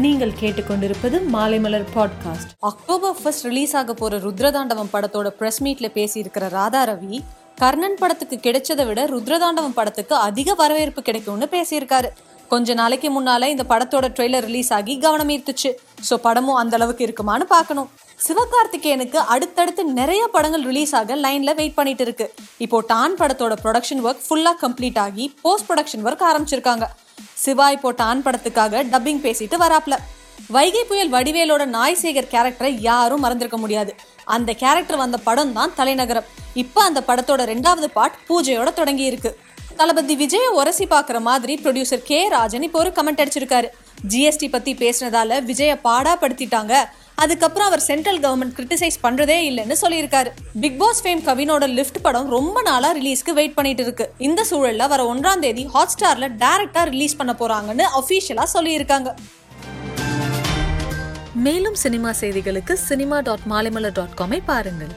நீங்கள் கேட்டுக்கொண்டிருப்பது Maalaimalar podcast October first release ஆக போற ருத்ரதாண்டவம் படத்தோட பிரஸ் மீட்ல பேசியிருக்கிற ராதா ரவி கர்ணன் படத்துக்கு கிடைச்சதை விட ருத்ரதாண்டவம் படத்துக்கு அதிக வரவேற்பு கிடைக்கும்னு பேசியிருக்காரு. கொஞ்ச நாளைக்கு முன்னால இந்த படத்தோட ட்ரெய்லர் ரிலீஸ் ஆகி கவனம் ஈர்த்துச்சு. ஸோ படமும் அந்த அளவுக்கு இருக்குமான்னு பார்க்கணும். சிவகார்த்திகேயனுக்கு அடுத்தடுத்து நிறைய படங்கள் ரிலீஸ் ஆக லைன்ல வெயிட் பண்ணிட்டு இருக்கு. இப்போ டான் படத்தோட ப்ரொடக்ஷன் ஒர்க் ஃபுல்லா கம்ப்ளீட் ஆகி போஸ்ட் ப்ரொடக்ஷன் ஒர்க் ஆரம்பிச்சிருக்காங்க. சிவாய் போட்ட ஆண் படத்துக்காக டப்பிங் பேசிட்டு வராப்ல. வைகை புயல் வடிவேலோட நாய்சேகர் கேரக்டரை யாரும் மறந்திருக்க முடியாது. அந்த கேரக்டர் வந்த படம் தான் தலைநகரம். இப்போ அந்த படத்தோட ரெண்டாவது பாட் பூஜையோட தொடங்கி இருக்கு தளபதி விஜய உரசி பார்க்குற மாதிரி ப்ரொடியூசர் கே ராஜன் இப்போ ஒரு கமெண்ட் அடிச்சிருக்காரு. ஜிஎஸ்டி பத்தி பேசினதால விஜய பாடா படுத்திட்டாங்க. அதுக்கப்புறம் அவர் சென்ட்ரல் கவர்மெண்ட் கிரிட்டிசைஸ் பண்றதே இல்லைன்னு சொல்லியிருக்காரு. பிக் பாஸ் ஃபேம் கவினோட லிஃப்ட் படம் ரொம்ப நாளா ரிலீஸ்க்கு வெயிட் பண்ணிட்டு இருக்கு. இந்த சூழல்ல வர ஒன்றாம் தேதி ஹாட் ஸ்டார்ல டைரக்டா ரிலீஸ் பண்ண போறாங்கன்னு அஃபீஷியலா சொல்லியிருக்காங்க. மேலும் சினிமா செய்திகளுக்கு சினிமா டாட் மாலைமலர் டாட் காமை பாருங்கள்.